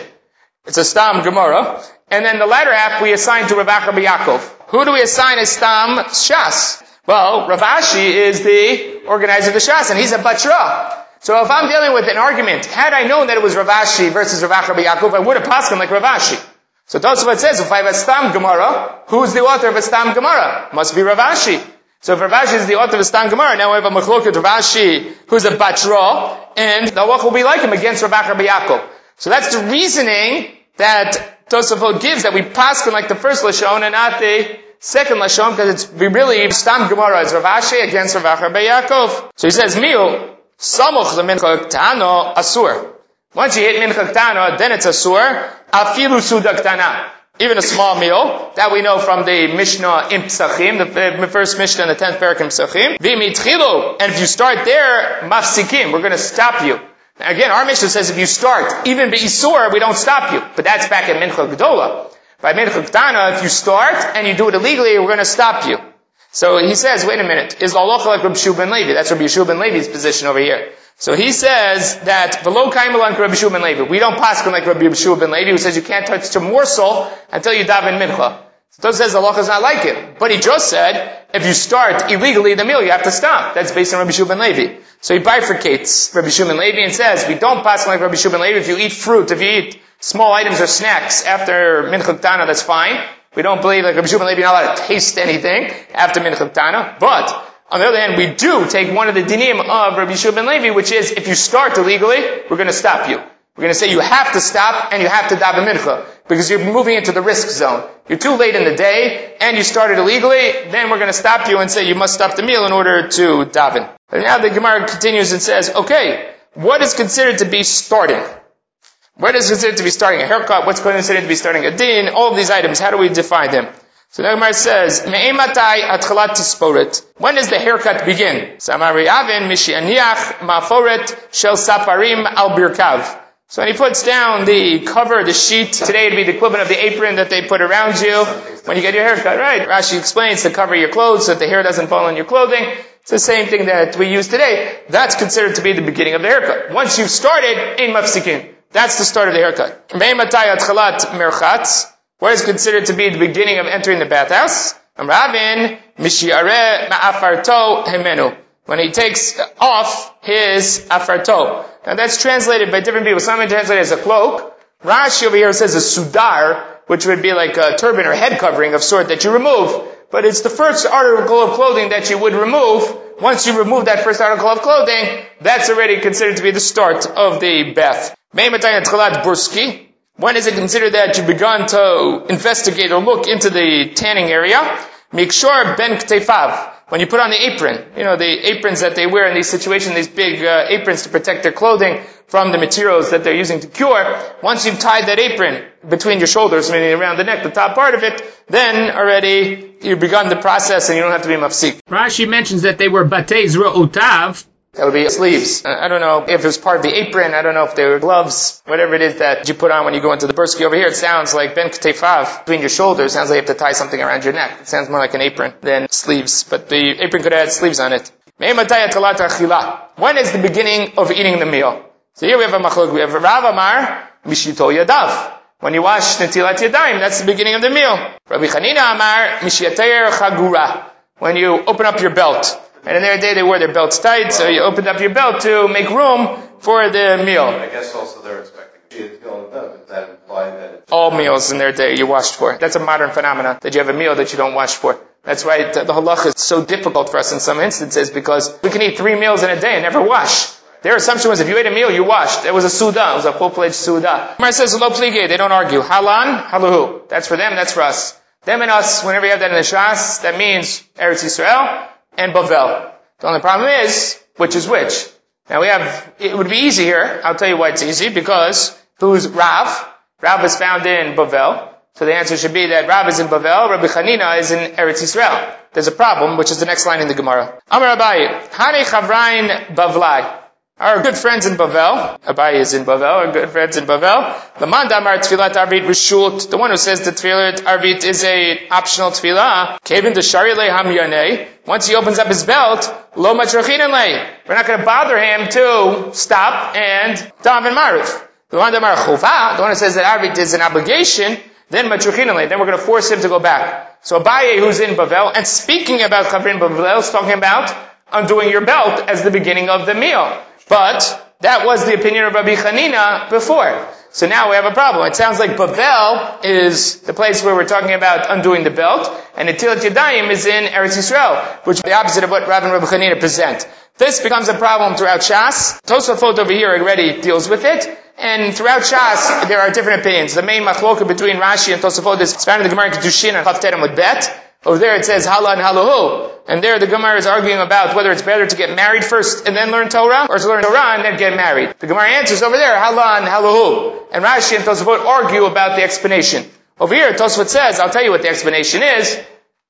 It's a Stam Gemara. And then the latter half we assign to Rav Acha Yaakov. Who do we assign as Stam Shas? Well, Rav Ashi is the organizer of the Shas, and he's a Batra. So if I'm dealing with an argument, had I known that it was Rav Ashi versus Rav Acha Yaakov, I would have passed him like Rav Ashi. So Tosafot says, if I have a Stam Gemara, who's the author of a Stam Gemara? Must be Rav Ashi. So if Rav Ashi is the author of a Stam Gemara, now we have a Machloket Rav Ashi, who's a Batra, and the Halacha will be like him against Rav Acha Yaakov. So that's the reasoning that Tosafot gives, that we pass like the first Lashon and not the second Lashon, because it's we really Stam Gemara is Rav Ashi against Rav Acha Yaakov. So he says, Miu, Samuch lemincha tano asur. Once you hit mincha tano, then it's asur. Afilu sudaktana. Even a small meal that we know from the Mishnah in Psachim, the first Mishnah in the tenth parak in Psachim. V'mitchilu, and if you start there, mafsikim, we're going to stop you. Again, our Mishnah says if you start, even be'isur, we don't stop you. But that's back at Mincha Gedola. By Mincha Ktana, if you start and you do it illegally, we're going to stop you. So he says, wait a minute, is Allah like Rabbi Shua ben Levi? That's Rabbi Shua ben Levi's position over here. So he says that ben. We don't pass like Rabbi Shua ben Levi, who says you can't touch a morsel until you daven mincha. So it says Allah is not like it. But he just said, if you start illegally the meal, you have to stop. That's based on Rabbi Shua ben Levi. So he bifurcates Rabbi Shua ben Levi and says, we don't pass like Rabbi Shua ben Levi. If you eat fruit, if you eat small items or snacks after mincha ktana, that's fine. We don't believe like Rabbi Shimon Levi not allowed to taste anything after Mincha Ktana. But on the other hand, we do take one of the dinim of Rabbi Shimon Levi, which is if you start illegally, we're going to stop you. We're going to say you have to stop and you have to daven mincha because you're moving into the risk zone. You're too late in the day and you started illegally. Then we're going to stop you and say you must stop the meal in order to daven. And now the Gemara continues and says, okay, what is considered to be starting? What is considered to be starting a haircut? What's considered to be starting a din? All of these items, how do we define them? So the Gemara says, Me'ematai atchalat tisporet. When does the haircut begin? Samari avin mishianiach maforet shel saparim al birkav. So when he puts down the cover, the sheet, today it'd be the equivalent of the apron that they put around you when you get your haircut, right? Rashi explains to cover your clothes so that the hair doesn't fall on your clothing. It's the same thing that we use today. That's considered to be the beginning of the haircut. Once you've started, ein mafsikin. That's the start of the haircut. Me'ematai atchalat merchatz. What is considered to be the beginning of entering the bathhouse? Amravin mishiare ma'afarto hemenu. When he takes off his afarto. Now that's translated by different people. Some translate it as a cloak. Rashi over here says a sudar, which would be like a turban or head covering of sort that you remove. But it's the first article of clothing that you would remove. Once you remove that first article of clothing, that's already considered to be the start of the bath. burski. When is it considered that you've begun to investigate or look into the tanning area? Mikshor ben ktefav. When you put on the apron, you know, the aprons that they wear in these situations, these big uh, aprons to protect their clothing from the materials that they're using to cure. Once you've tied that apron between your shoulders, meaning around the neck, the top part of it, then already you've begun the process and you don't have to be mafsik. Rashi mentions that they were batez ru'utav, that would be sleeves. I don't know if it was part of the apron. I don't know if they were gloves. Whatever it is that you put on when you go into the burski over here, it sounds like ben ktefav between your shoulders. Sounds like you have to tie something around your neck. It sounds more like an apron than sleeves. But the apron could have had sleeves on it. When is the beginning of eating the meal? So here we have a machlok. We have a Rav Amar mishito yadav. When you wash netilat yadayim, that's the beginning of the meal. Rabbi Chanina Amar mishiyateir chagura. When you open up your belt. And in their day, they wore their belts tight, so you opened up your belt to make room for the meal. I guess also they're expecting Does that imply that All meals in their day you washed for. That's a modern phenomenon, that you have a meal that you don't wash for. That's why the, the halach is so difficult for us in some instances because we can eat three meals in a day and never wash. Their assumption was if you ate a meal, you washed. It was a suda. It was a full-fledged suda. Gemara says, lo plige. They don't argue. Halan, haluhu. That's for them, that's for us. Them and us, whenever you have that in the Shas, that means Eretz Yisrael and Bavel. The only problem is, which is which? Now we have, it would be easy here. I'll tell you why it's easy, because who's Rav? Rav is found in Bavel. So the answer should be that Rav is in Bavel, Rabbi Chanina is in Eretz Yisrael. There's a problem, which is the next line in the Gemara. Amar Abayi, Hane Chavrain Bavlai. Our good friends in Bavel, Abayi is in Bavel, our good friends in Bavel. The Mandamar Tfilat Arvit the one who says that Tfilat Arvit is a optional Tfilah, Kevin the Sharile Hamyane, once he opens up his belt, Lo Machrachinale, we're not going to bother him to stop and daven Marif. The the one who says that Arvit is an obligation, then Machrachinale, then we're going to force him to go back. So Abaye, who's in Bavel, and speaking about Chavrin Bavel, is talking about undoing your belt as the beginning of the meal. But that was the opinion of Rabbi Chanina before. So now we have a problem. It sounds like Bavel is the place where we're talking about undoing the belt, and Netilat Yadayim is in Eretz Yisrael, which is the opposite of what Rav and Rabbi Chanina present. This becomes a problem throughout Shas. Tosafot over here already deals with it. And throughout Shas, there are different opinions. The main machloka between Rashi and Tosafot is found in the Gemara Kedushin and Chavterim with Bet. Over there it says Hala and Halahu. And there the Gemara is arguing about whether it's better to get married first and then learn Torah, or to learn Torah and then get married. The Gemara answers over there, Hala and Halahu. And Rashi and Tosafot argue about the explanation. Over here, Tosafot says, I'll tell you what the explanation is.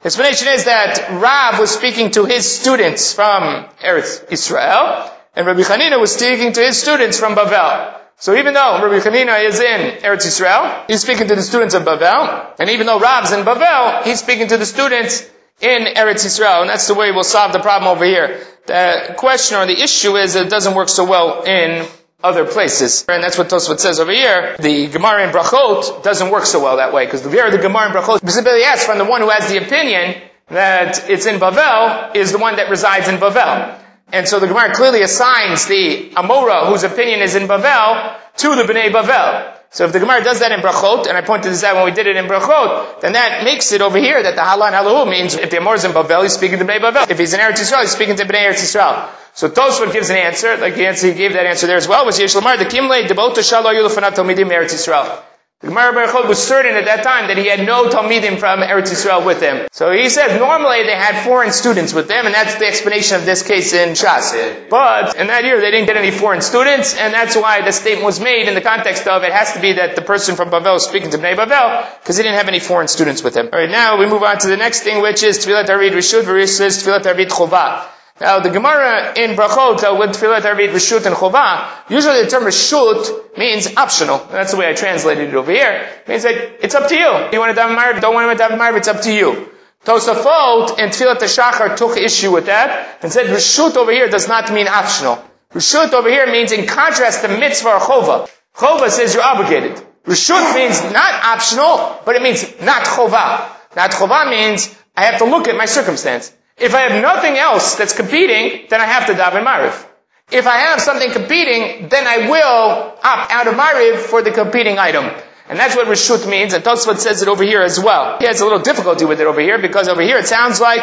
The explanation is that Rav was speaking to his students from Eretz Israel, and Rabbi Chanina was speaking to his students from Bavel. So even though Rabbi Chanina is in Eretz Yisrael, he's speaking to the students of Bavel, and even though Rab's in Bavel, he's speaking to the students in Eretz Yisrael, and that's the way we'll solve the problem over here. The question or the issue is it doesn't work so well in other places. And that's what Tosfot says over here. The Gemara in Brachot doesn't work so well that way, because the the Gemara in Brachot specifically asks from the one who has the opinion that it's in Bavel is the one that resides in Bavel. And so the Gemara clearly assigns the Amora, whose opinion is in Bavel, to the Bnei Bavel. So if the Gemara does that in Brachot, and I pointed this out when we did it in Brachot, then that makes it over here that the Halan Halahu means if the Amor is in Bavel, he's speaking to Bnei Bavel. If he's in Eretz Yisrael, he's speaking to Bnei Eretz Yisrael. So Tosfot gives an answer, like the answer he gave that answer there as well, was Yesh Lamar, the Kimle, Debota Shalo Yulufanav Talmidim Eretz Yisrael. The Gemara Berachot was certain at that time that he had no Talmidim from Eretz Yisrael with him. So he said normally they had foreign students with them, and that's the explanation of this case in Shas. But in that year they didn't get any foreign students, and that's why the statement was made in the context of it has to be that the person from Bavel is speaking to Bnei Bavel, because he didn't have any foreign students with him. Alright, now we move on to the next thing, which is Tfilat Arid Rishud, says Tfilat Arid Chovah. Now, the Gemara in Brachot uh, with Tfilat Arvit Rishut and Chovah, usually the term Rishut means optional. That's the way I translated it over here. It means that it's up to you. You want to daven Marv, don't want to daven Marv, it's up to you. Tosafot and Tfilat Shachar took issue with that and said Rishut over here does not mean optional. Rishut over here means in contrast to mitzvah or chova. Chova says you're obligated. Rishut means not optional, but it means not chova. Not chova means I have to look at my circumstance. If I have nothing else that's competing, then I have to daven Mariv. If I have something competing, then I will opt out of Mariv for the competing item. And that's what Rishut means, and Tosfot says it over here as well. He has a little difficulty with it over here, because over here it sounds like,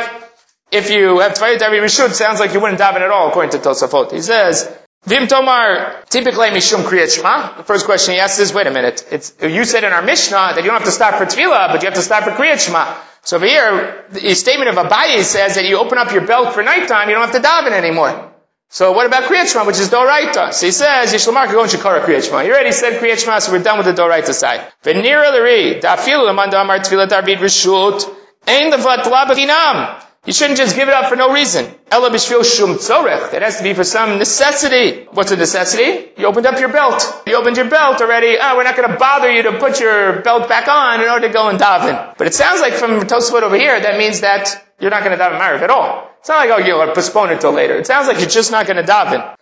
if you have Tvayit Ari Rishut, sounds like you wouldn't daven at all, according to Tosafot. He says, Vim Tomar, typically Mishum Kriyat Shema. The first question he asks is, wait a minute, it's, you said in our Mishnah that you don't have to stop for Tefillah, but you have to stop for Kriyat Shema. So over here, the statement of Abaye says that you open up your belt for nighttime, you don't have to daven anymore. So what about Kriyat Shema, which is Doraita? So he says, Yishlamar go and Shikara Kriyat Shema. He already said Kriyat Shema, so we're done with the Doraita side. Venira Lari, Dafilu Lamanda Amar Tfilat Arvid Rishut, Ein Levat Labachinam. You shouldn't just give it up for no reason. B'shvil shum tzorech. It has to be for some necessity. What's a necessity? You opened up your belt. You opened your belt already. Ah, oh, we're not going to bother you to put your belt back on in order to go and daven. But it sounds like from Tosfot over here, that means that you're not going to daven Mariv at all. It's not like, oh, you'll postpone it till later. It sounds like you're just not going to daven.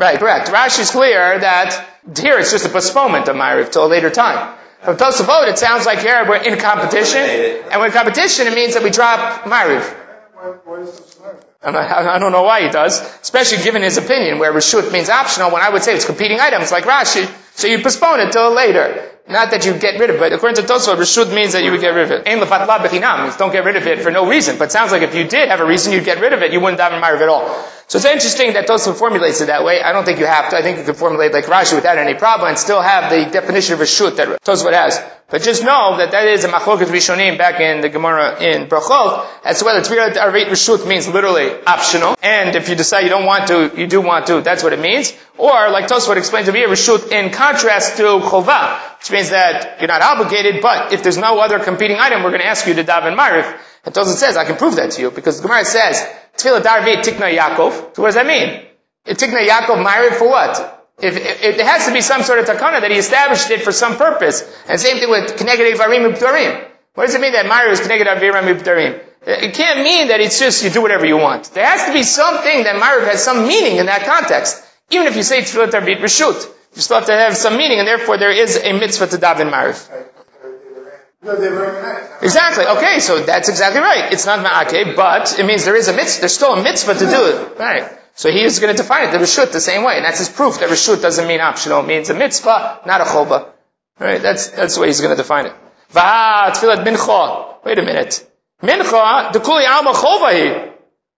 Right, correct. Rashi's clear that here it's just a postponement of Mariv till a later time. From Tosafot, it sounds like here we're in competition, and we're in competition, it means that we drop Mariv. I don't know why he does, especially given his opinion, where Rishut means optional, when I would say it's competing items, like Rashi, so you postpone it till later. Not that you get rid of it. According to Tosfot, Rishut means that you would get rid of it. Means don't get rid of it for no reason. But sounds like if you did have a reason, you'd get rid of it, you wouldn't daven Mariv at all. So it's interesting that Tosfot formulates it that way. I don't think you have to. I think you can formulate like Rashi without any problem and still have the definition of Rishut that Tosfot has. But just know that that is a machlokas rishonim back in the Gemara in Brachot as to whether Tfilat Arvit Rishut means literally optional. And if you decide you don't want to, you do want to, that's what it means. Or, like Tosfot explains to me, Rishut in contrast to Chovah, which means that you're not obligated, but if there's no other competing item, we're going to ask you to daven Marif. And Tosfot says, I can prove that to you, because the Gemara says, Tfilah Darvit Tikna Yaakov. So what does that mean? Tikna Yaakov Marif for what? If, if, it has to be some sort of takana that he established it for some purpose. And same thing with Keneged Varim Uptarim. What does it mean that Marif is Keneged Varim Uptarim? It can't mean that it's just you do whatever you want. There has to be something that Marif has some meaning in that context. Even if you say Tfilat Arbit Rishut, you still have to have some meaning, and therefore there is a mitzvah to daven Marif. Exactly. Okay, so that's exactly right. It's not ma'ake, but it means there is a mitzvah. There's still a mitzvah to do it. Right. So he is going to define it, the rishut, the same way. And that's his proof that rishut doesn't mean optional. It means a mitzvah, not a choba. Right? That's, that's the way he's going to define it. Vaha, tfilat mincha. Wait a minute. Mincha, the kuli alma chovahi.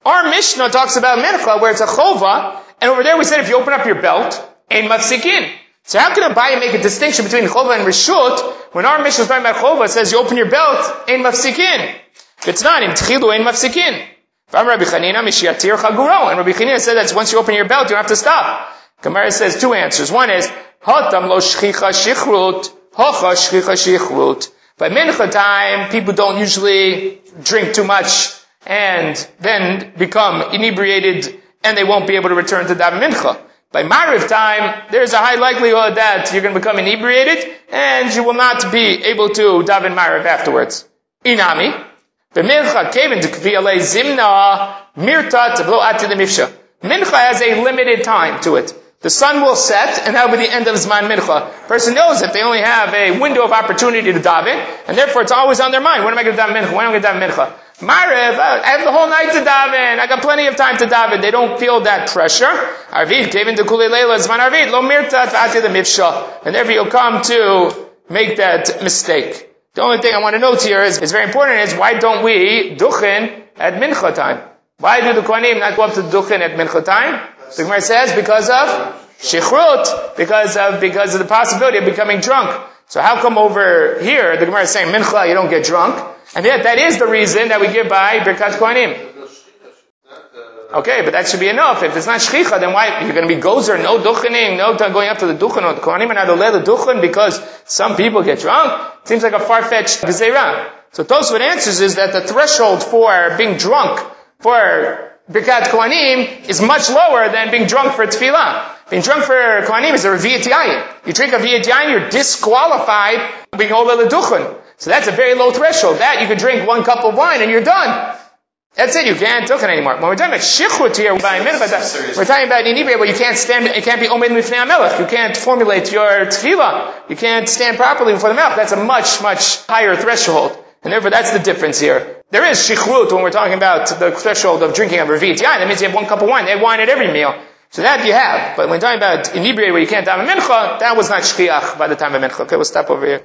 Our Mishnah talks about mincha where it's a chova, and over there we said if you open up your belt, ein mafsikin. So how can Abaye make a distinction between chova and rishut when our Mishnah is talking about chova It says you open your belt, ein mafsikin. It's not, in tchilu ein mafsikin. From Rabbi Chanina, Mishiatir Chaguro. And Rabbi Chanina said that once you open your belt, you don't have to stop. Gemara says two answers. One is, Hatam lo shchicha shichrut, hocha shchicha shichrut. By mincha time, people don't usually drink too much and then become inebriated and they won't be able to return to daven mincha. By Mariv time, there's a high likelihood that you're going to become inebriated and you will not be able to daven Mariv afterwards. Inami, B'mincha kevin to zimna mirta tablo ati mifsha. Mincha has a limited time to it. The sun will set, and that will be the end of Zman Mincha. Person knows that they only have a window of opportunity to daven, and therefore it's always on their mind. When am I going to daven Mincha? When am I going to daven Mincha? Marev, uh, I have the whole night to daven. I got plenty of time to daven. They don't feel that pressure. Arvid, kevin to kuli leila zman arvid, lo mirta the mifsha. And therefore you'll come to make that mistake. The only thing I want to note here is, is very important is why don't we duchen at mincha time? Why do the Kohanim not go up to duchen at mincha time? The Gemara says because of Shichrut because of, because of the possibility of becoming drunk. So how come over here, the Gemara is saying, Mincha, you don't get drunk? And yet that is the reason that we give by Birkat Kohanim. Okay, but that should be enough. If it's not shchicha, then why, you're going to be gozer, no duchening, no going up to the duchen, or the kohanim are not oleh the duchen because some people get drunk? Seems like a far-fetched gezerah. So Tosfot answers is that the threshold for being drunk for Birkat Kohanim is much lower than being drunk for tefillah. Being drunk for Kohanim is a Reviyat You drink a Reviyat you're disqualified being oleh the duchen. So that's a very low threshold. That you could drink one cup of wine and you're done. That's it. You can't token anymore. When we're talking about shichut here, by a minute, but that, we're talking about but you can't stand, it can't be omed mifnei melech. You can't formulate your tefillah. You can't stand properly before the mouth. That's a much, much higher threshold. And therefore, that's the difference here. There is shichrut when we're talking about the threshold of drinking a revit. Yeah, that means you have one cup of wine. They have wine at every meal. So that you have. But when we're talking about inebriate where you can't have a mincha, that was not shkiach by the time of mincha. Okay, we'll stop over here.